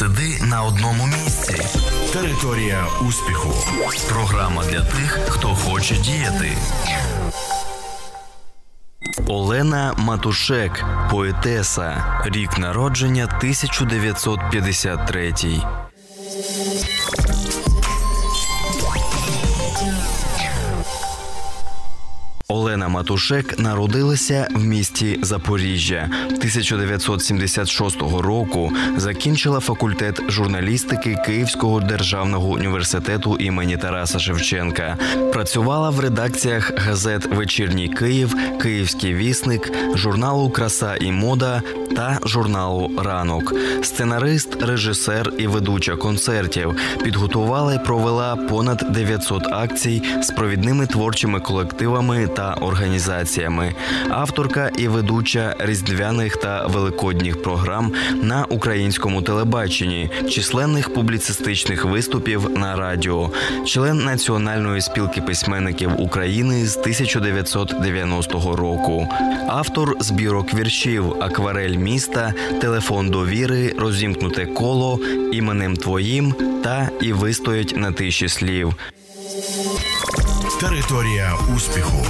сиди на одному місці. Територія успіху. Програма для тих, хто хоче діяти. Олена Матушек, поетеса. Рік народження 1953. Олена Матушек народилася в місті Запоріжжя 1976 року. Закінчила факультет журналістики Київського державного університету імені Тараса Шевченка. Працювала в редакціях газет Вечірній Київ, Київський вісник, журналу Краса і мода та журналу Ранок. Сценарист, режисер і ведуча концертів підготувала і провела понад 900 акцій з провідними творчими колективами та організаціями. Авторка і ведуча різдвяних та великодніх програм на українському телебаченні, численних публіцистичних виступів на радіо, член Національної спілки письменників України з 1990 року, автор збірок віршів, акварель міста, телефон довіри, розімкнуте коло іменем твоїм та і вистоять на тиші слів. Територія успіху.